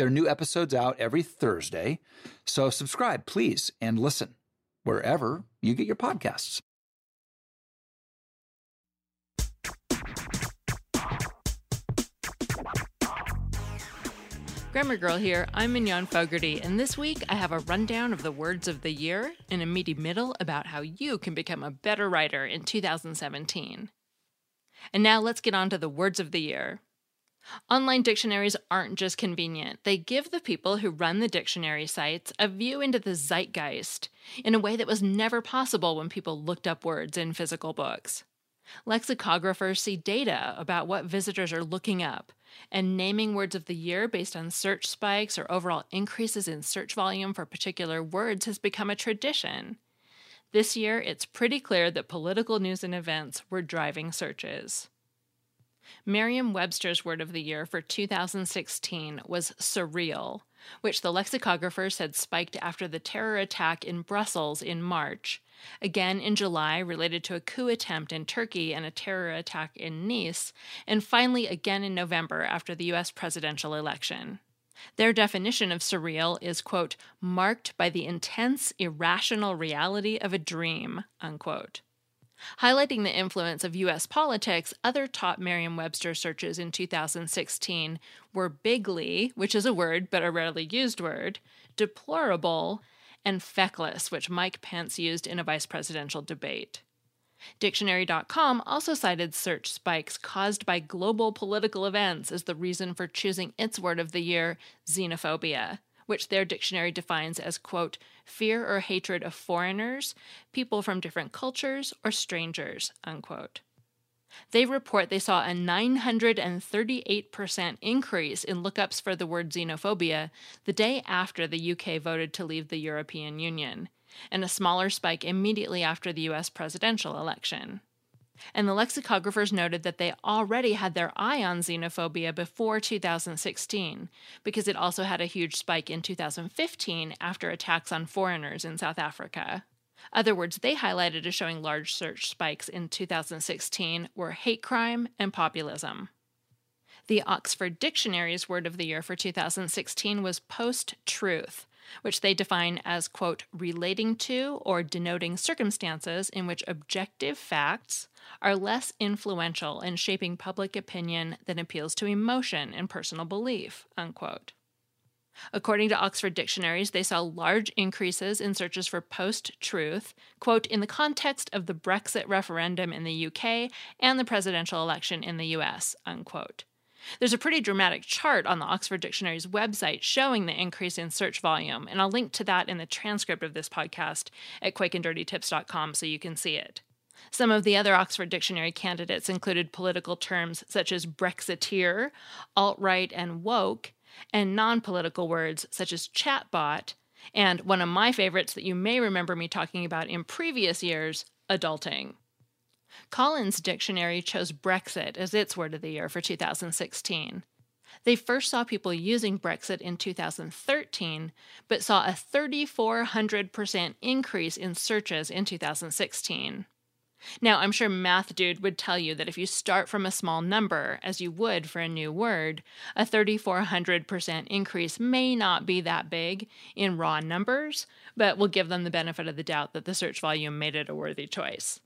There are new episodes out every Thursday. So subscribe, please, and listen wherever you get your podcasts. Grammar Girl here. I'm Mignon Fogarty, and this week I have a rundown of the words of the year and a meaty middle about how you can become a better writer in 2017. And now let's get on to the words of the year. Online dictionaries aren't just convenient, they give the people who run the dictionary sites a view into the zeitgeist in a way that was never possible when people looked up words in physical books. Lexicographers see data about what visitors are looking up, and naming words of the year based on search spikes or overall increases in search volume for particular words has become a tradition. This year, it's pretty clear that political news and events were driving searches. Merriam Webster's word of the year for 2016 was surreal, which the lexicographers had spiked after the terror attack in Brussels in March, again in July related to a coup attempt in Turkey and a terror attack in Nice, and finally again in November after the US presidential election. Their definition of surreal is, quote, marked by the intense, irrational reality of a dream, unquote. Highlighting the influence of U.S. politics, other top Merriam Webster searches in 2016 were bigly, which is a word but a rarely used word, deplorable, and feckless, which Mike Pence used in a vice presidential debate. Dictionary.com also cited search spikes caused by global political events as the reason for choosing its word of the year, xenophobia which their dictionary defines as, quote, fear or hatred of foreigners, people from different cultures, or strangers, unquote. They report they saw a 938% increase in lookups for the word xenophobia the day after the UK voted to leave the European Union, and a smaller spike immediately after the US presidential election. And the lexicographers noted that they already had their eye on xenophobia before 2016, because it also had a huge spike in 2015 after attacks on foreigners in South Africa. Other words they highlighted as showing large search spikes in 2016 were hate crime and populism. The Oxford Dictionary's word of the year for 2016 was post truth, which they define as, quote, relating to or denoting circumstances in which objective facts are less influential in shaping public opinion than appeals to emotion and personal belief, unquote. According to Oxford dictionaries, they saw large increases in searches for post truth, quote, in the context of the Brexit referendum in the UK and the presidential election in the US, unquote. There's a pretty dramatic chart on the Oxford Dictionary's website showing the increase in search volume, and I'll link to that in the transcript of this podcast at quickanddirtytips.com so you can see it. Some of the other Oxford Dictionary candidates included political terms such as Brexiteer, alt right, and woke, and non political words such as chatbot, and one of my favorites that you may remember me talking about in previous years, adulting. Collins Dictionary chose Brexit as its word of the year for 2016. They first saw people using Brexit in 2013, but saw a 3,400% increase in searches in 2016. Now, I'm sure Math Dude would tell you that if you start from a small number, as you would for a new word, a 3,400% increase may not be that big in raw numbers, but we'll give them the benefit of the doubt that the search volume made it a worthy choice.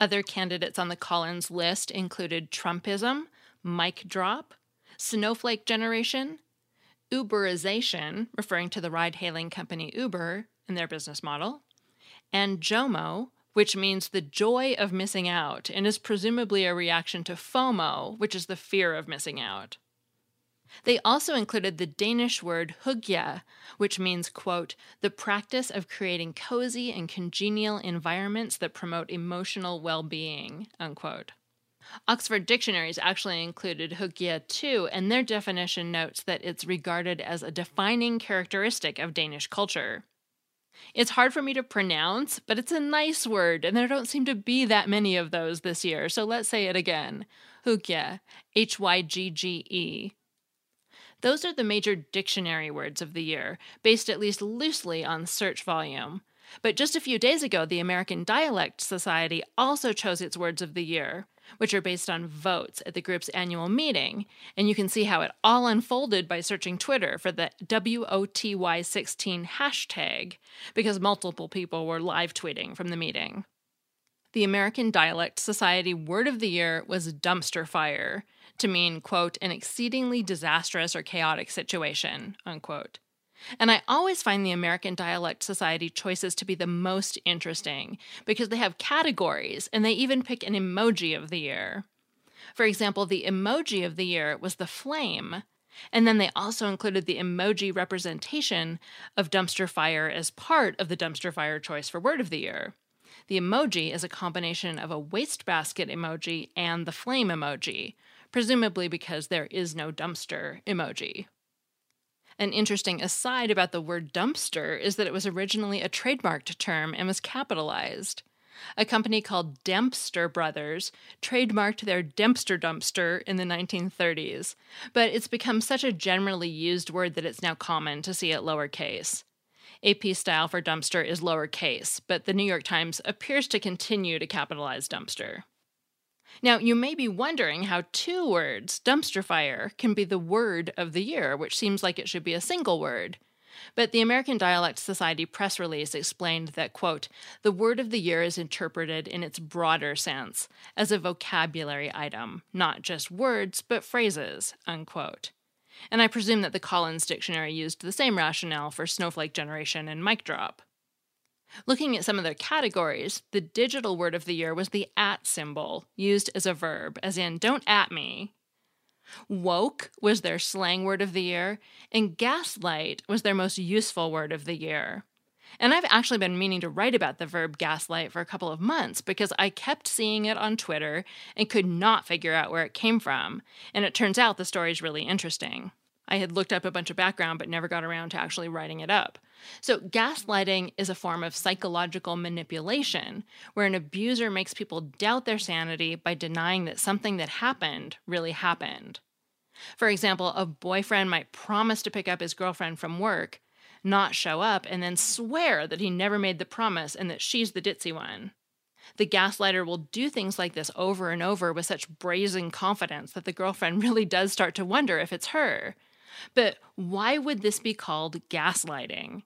Other candidates on the Collins list included Trumpism, mic drop, snowflake generation, Uberization, referring to the ride hailing company Uber and their business model, and JOMO, which means the joy of missing out and is presumably a reaction to FOMO, which is the fear of missing out. They also included the Danish word hygge, which means, quote, the practice of creating cozy and congenial environments that promote emotional well being, unquote. Oxford Dictionaries actually included hygge too, and their definition notes that it's regarded as a defining characteristic of Danish culture. It's hard for me to pronounce, but it's a nice word, and there don't seem to be that many of those this year, so let's say it again. Hygge, H Y G G E. Those are the major dictionary words of the year, based at least loosely on search volume. But just a few days ago, the American Dialect Society also chose its words of the year, which are based on votes at the group's annual meeting. And you can see how it all unfolded by searching Twitter for the WOTY16 hashtag, because multiple people were live tweeting from the meeting. The American Dialect Society word of the year was dumpster fire, to mean, quote, an exceedingly disastrous or chaotic situation, unquote. And I always find the American Dialect Society choices to be the most interesting because they have categories and they even pick an emoji of the year. For example, the emoji of the year was the flame, and then they also included the emoji representation of dumpster fire as part of the dumpster fire choice for word of the year. The emoji is a combination of a wastebasket emoji and the flame emoji, presumably because there is no dumpster emoji. An interesting aside about the word dumpster is that it was originally a trademarked term and was capitalized. A company called Dempster Brothers trademarked their Dempster dumpster in the 1930s, but it's become such a generally used word that it's now common to see it lowercase. AP style for dumpster is lowercase, but the New York Times appears to continue to capitalize dumpster. Now, you may be wondering how two words, dumpster fire, can be the word of the year, which seems like it should be a single word. But the American Dialect Society press release explained that, quote, the word of the year is interpreted in its broader sense, as a vocabulary item, not just words, but phrases, unquote. And I presume that the Collins Dictionary used the same rationale for snowflake generation and mic drop. Looking at some of their categories, the digital word of the year was the at symbol, used as a verb, as in, don't at me. Woke was their slang word of the year, and gaslight was their most useful word of the year. And I've actually been meaning to write about the verb gaslight for a couple of months because I kept seeing it on Twitter and could not figure out where it came from. And it turns out the story is really interesting. I had looked up a bunch of background but never got around to actually writing it up. So, gaslighting is a form of psychological manipulation where an abuser makes people doubt their sanity by denying that something that happened really happened. For example, a boyfriend might promise to pick up his girlfriend from work, not show up, and then swear that he never made the promise and that she's the ditzy one. The gaslighter will do things like this over and over with such brazen confidence that the girlfriend really does start to wonder if it's her. But why would this be called gaslighting?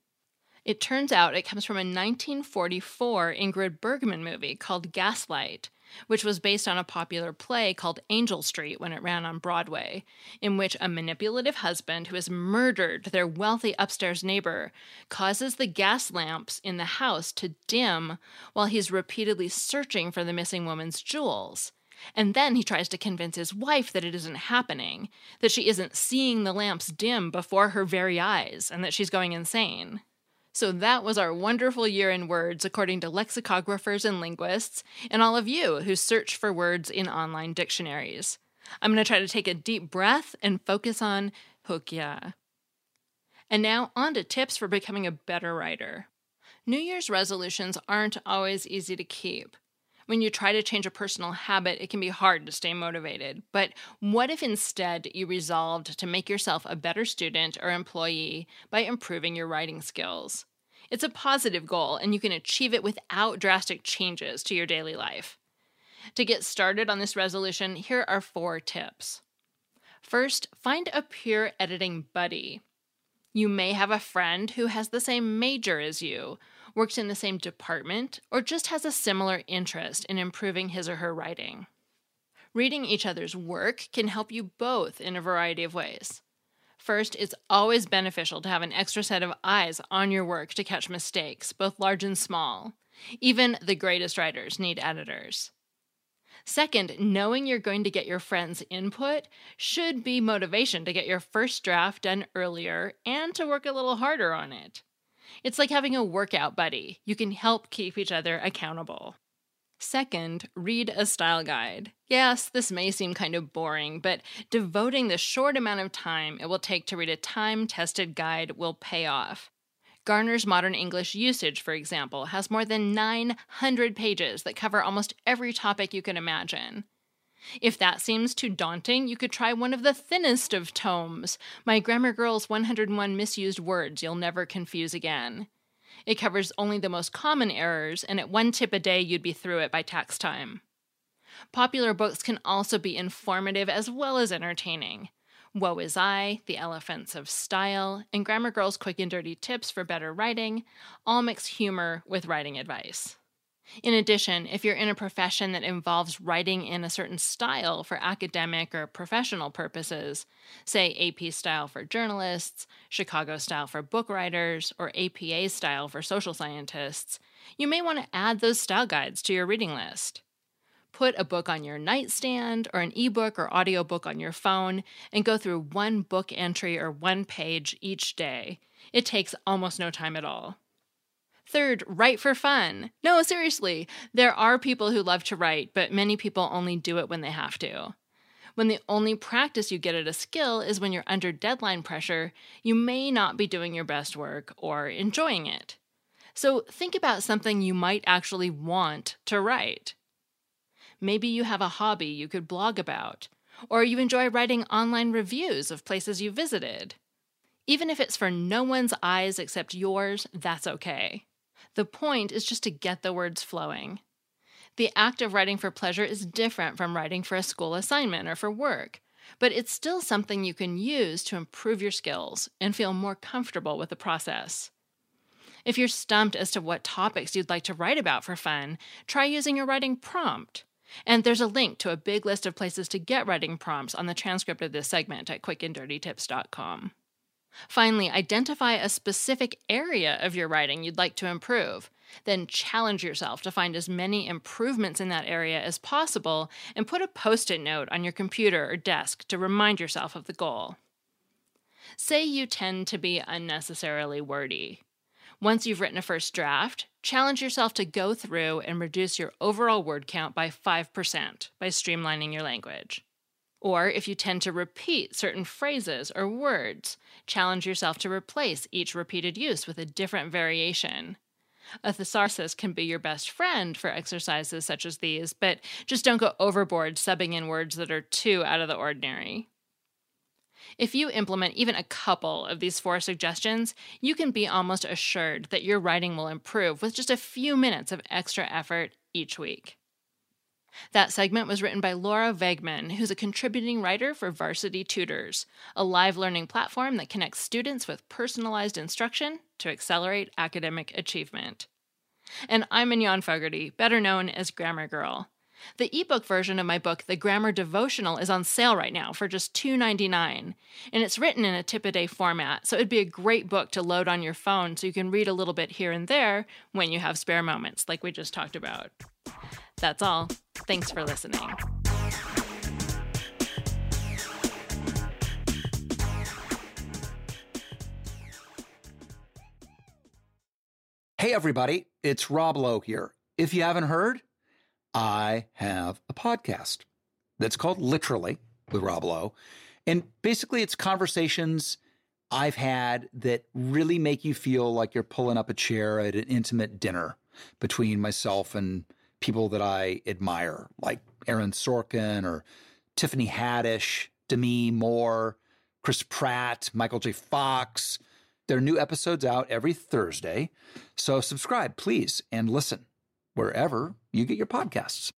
It turns out it comes from a 1944 Ingrid Bergman movie called Gaslight, which was based on a popular play called Angel Street when it ran on Broadway, in which a manipulative husband who has murdered their wealthy upstairs neighbor causes the gas lamps in the house to dim while he's repeatedly searching for the missing woman's jewels. And then he tries to convince his wife that it isn't happening, that she isn't seeing the lamps dim before her very eyes, and that she's going insane. So that was our wonderful year in words, according to lexicographers and linguists, and all of you who search for words in online dictionaries. I'm going to try to take a deep breath and focus on hygge. And now, on to tips for becoming a better writer. New Year's resolutions aren't always easy to keep when you try to change a personal habit, it can be hard to stay motivated. But what if instead you resolved to make yourself a better student or employee by improving your writing skills? It's a positive goal, and you can achieve it without drastic changes to your daily life. To get started on this resolution, here are four tips. First, find a peer editing buddy. You may have a friend who has the same major as you, works in the same department, or just has a similar interest in improving his or her writing. Reading each other's work can help you both in a variety of ways. First, it's always beneficial to have an extra set of eyes on your work to catch mistakes, both large and small. Even the greatest writers need editors. Second, knowing you're going to get your friends' input should be motivation to get your first draft done earlier and to work a little harder on it. It's like having a workout buddy. You can help keep each other accountable. Second, read a style guide. Yes, this may seem kind of boring, but devoting the short amount of time it will take to read a time tested guide will pay off. Garner's Modern English Usage, for example, has more than 900 pages that cover almost every topic you can imagine. If that seems too daunting, you could try one of the thinnest of tomes, My Grammar Girl's 101 Misused Words You'll Never Confuse Again. It covers only the most common errors, and at one tip a day, you'd be through it by tax time. Popular books can also be informative as well as entertaining. Woe is I, The Elephants of Style, and Grammar Girl's Quick and Dirty Tips for Better Writing all mix humor with writing advice. In addition, if you're in a profession that involves writing in a certain style for academic or professional purposes, say AP style for journalists, Chicago style for book writers, or APA style for social scientists, you may want to add those style guides to your reading list. Put a book on your nightstand or an ebook or audiobook on your phone and go through one book entry or one page each day. It takes almost no time at all. Third, write for fun. No, seriously, there are people who love to write, but many people only do it when they have to. When the only practice you get at a skill is when you're under deadline pressure, you may not be doing your best work or enjoying it. So think about something you might actually want to write. Maybe you have a hobby you could blog about, or you enjoy writing online reviews of places you visited. Even if it's for no one's eyes except yours, that's okay. The point is just to get the words flowing. The act of writing for pleasure is different from writing for a school assignment or for work, but it's still something you can use to improve your skills and feel more comfortable with the process. If you're stumped as to what topics you'd like to write about for fun, try using a writing prompt. And there's a link to a big list of places to get writing prompts on the transcript of this segment at quickanddirtytips.com. Finally, identify a specific area of your writing you'd like to improve. Then challenge yourself to find as many improvements in that area as possible and put a post it note on your computer or desk to remind yourself of the goal. Say you tend to be unnecessarily wordy. Once you've written a first draft, challenge yourself to go through and reduce your overall word count by 5% by streamlining your language. Or if you tend to repeat certain phrases or words, challenge yourself to replace each repeated use with a different variation. A thesaurus can be your best friend for exercises such as these, but just don't go overboard subbing in words that are too out of the ordinary. If you implement even a couple of these four suggestions, you can be almost assured that your writing will improve with just a few minutes of extra effort each week. That segment was written by Laura Wegman, who's a contributing writer for Varsity Tutors, a live learning platform that connects students with personalized instruction to accelerate academic achievement. And I'm Mignon Fogarty, better known as Grammar Girl. The ebook version of my book, The Grammar Devotional, is on sale right now for just $2.99, and it's written in a tip a day format, so it'd be a great book to load on your phone so you can read a little bit here and there when you have spare moments, like we just talked about. That's all. Thanks for listening. Hey, everybody, it's Rob Lowe here. If you haven't heard, I have a podcast that's called Literally with Rob Lowe. And basically, it's conversations I've had that really make you feel like you're pulling up a chair at an intimate dinner between myself and people that I admire, like Aaron Sorkin or Tiffany Haddish, Demi Moore, Chris Pratt, Michael J. Fox. There are new episodes out every Thursday. So subscribe, please, and listen wherever you get your podcasts.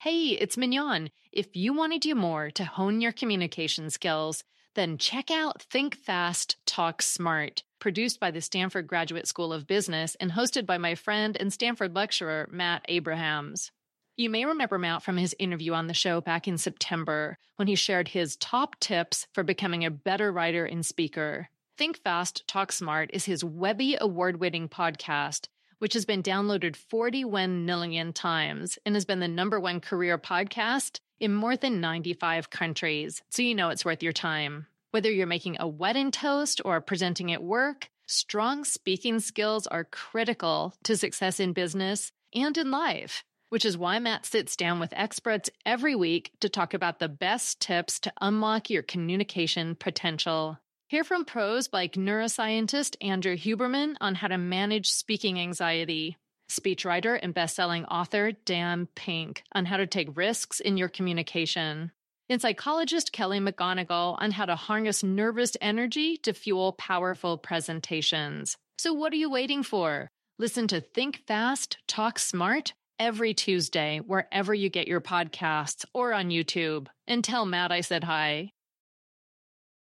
Hey, it's Mignon. If you want to do more to hone your communication skills, then check out Think Fast, Talk Smart produced by the Stanford Graduate School of Business and hosted by my friend and Stanford lecturer, Matt Abrahams. You may remember Matt from his interview on the show back in September when he shared his top tips for becoming a better writer and speaker. Think Fast, Talk Smart is his Webby award winning podcast, which has been downloaded 41 million times and has been the number one career podcast in more than 95 countries. So you know it's worth your time. Whether you're making a wedding toast or presenting at work, strong speaking skills are critical to success in business and in life, which is why Matt sits down with experts every week to talk about the best tips to unlock your communication potential. Hear from pros like neuroscientist Andrew Huberman on how to manage speaking anxiety, speechwriter and best-selling author Dan Pink on how to take risks in your communication, and psychologist Kelly McGonigal on how to harness nervous energy to fuel powerful presentations. So what are you waiting for? Listen to Think Fast, Talk Smart every Tuesday wherever you get your podcasts or on YouTube. And tell Matt I said hi.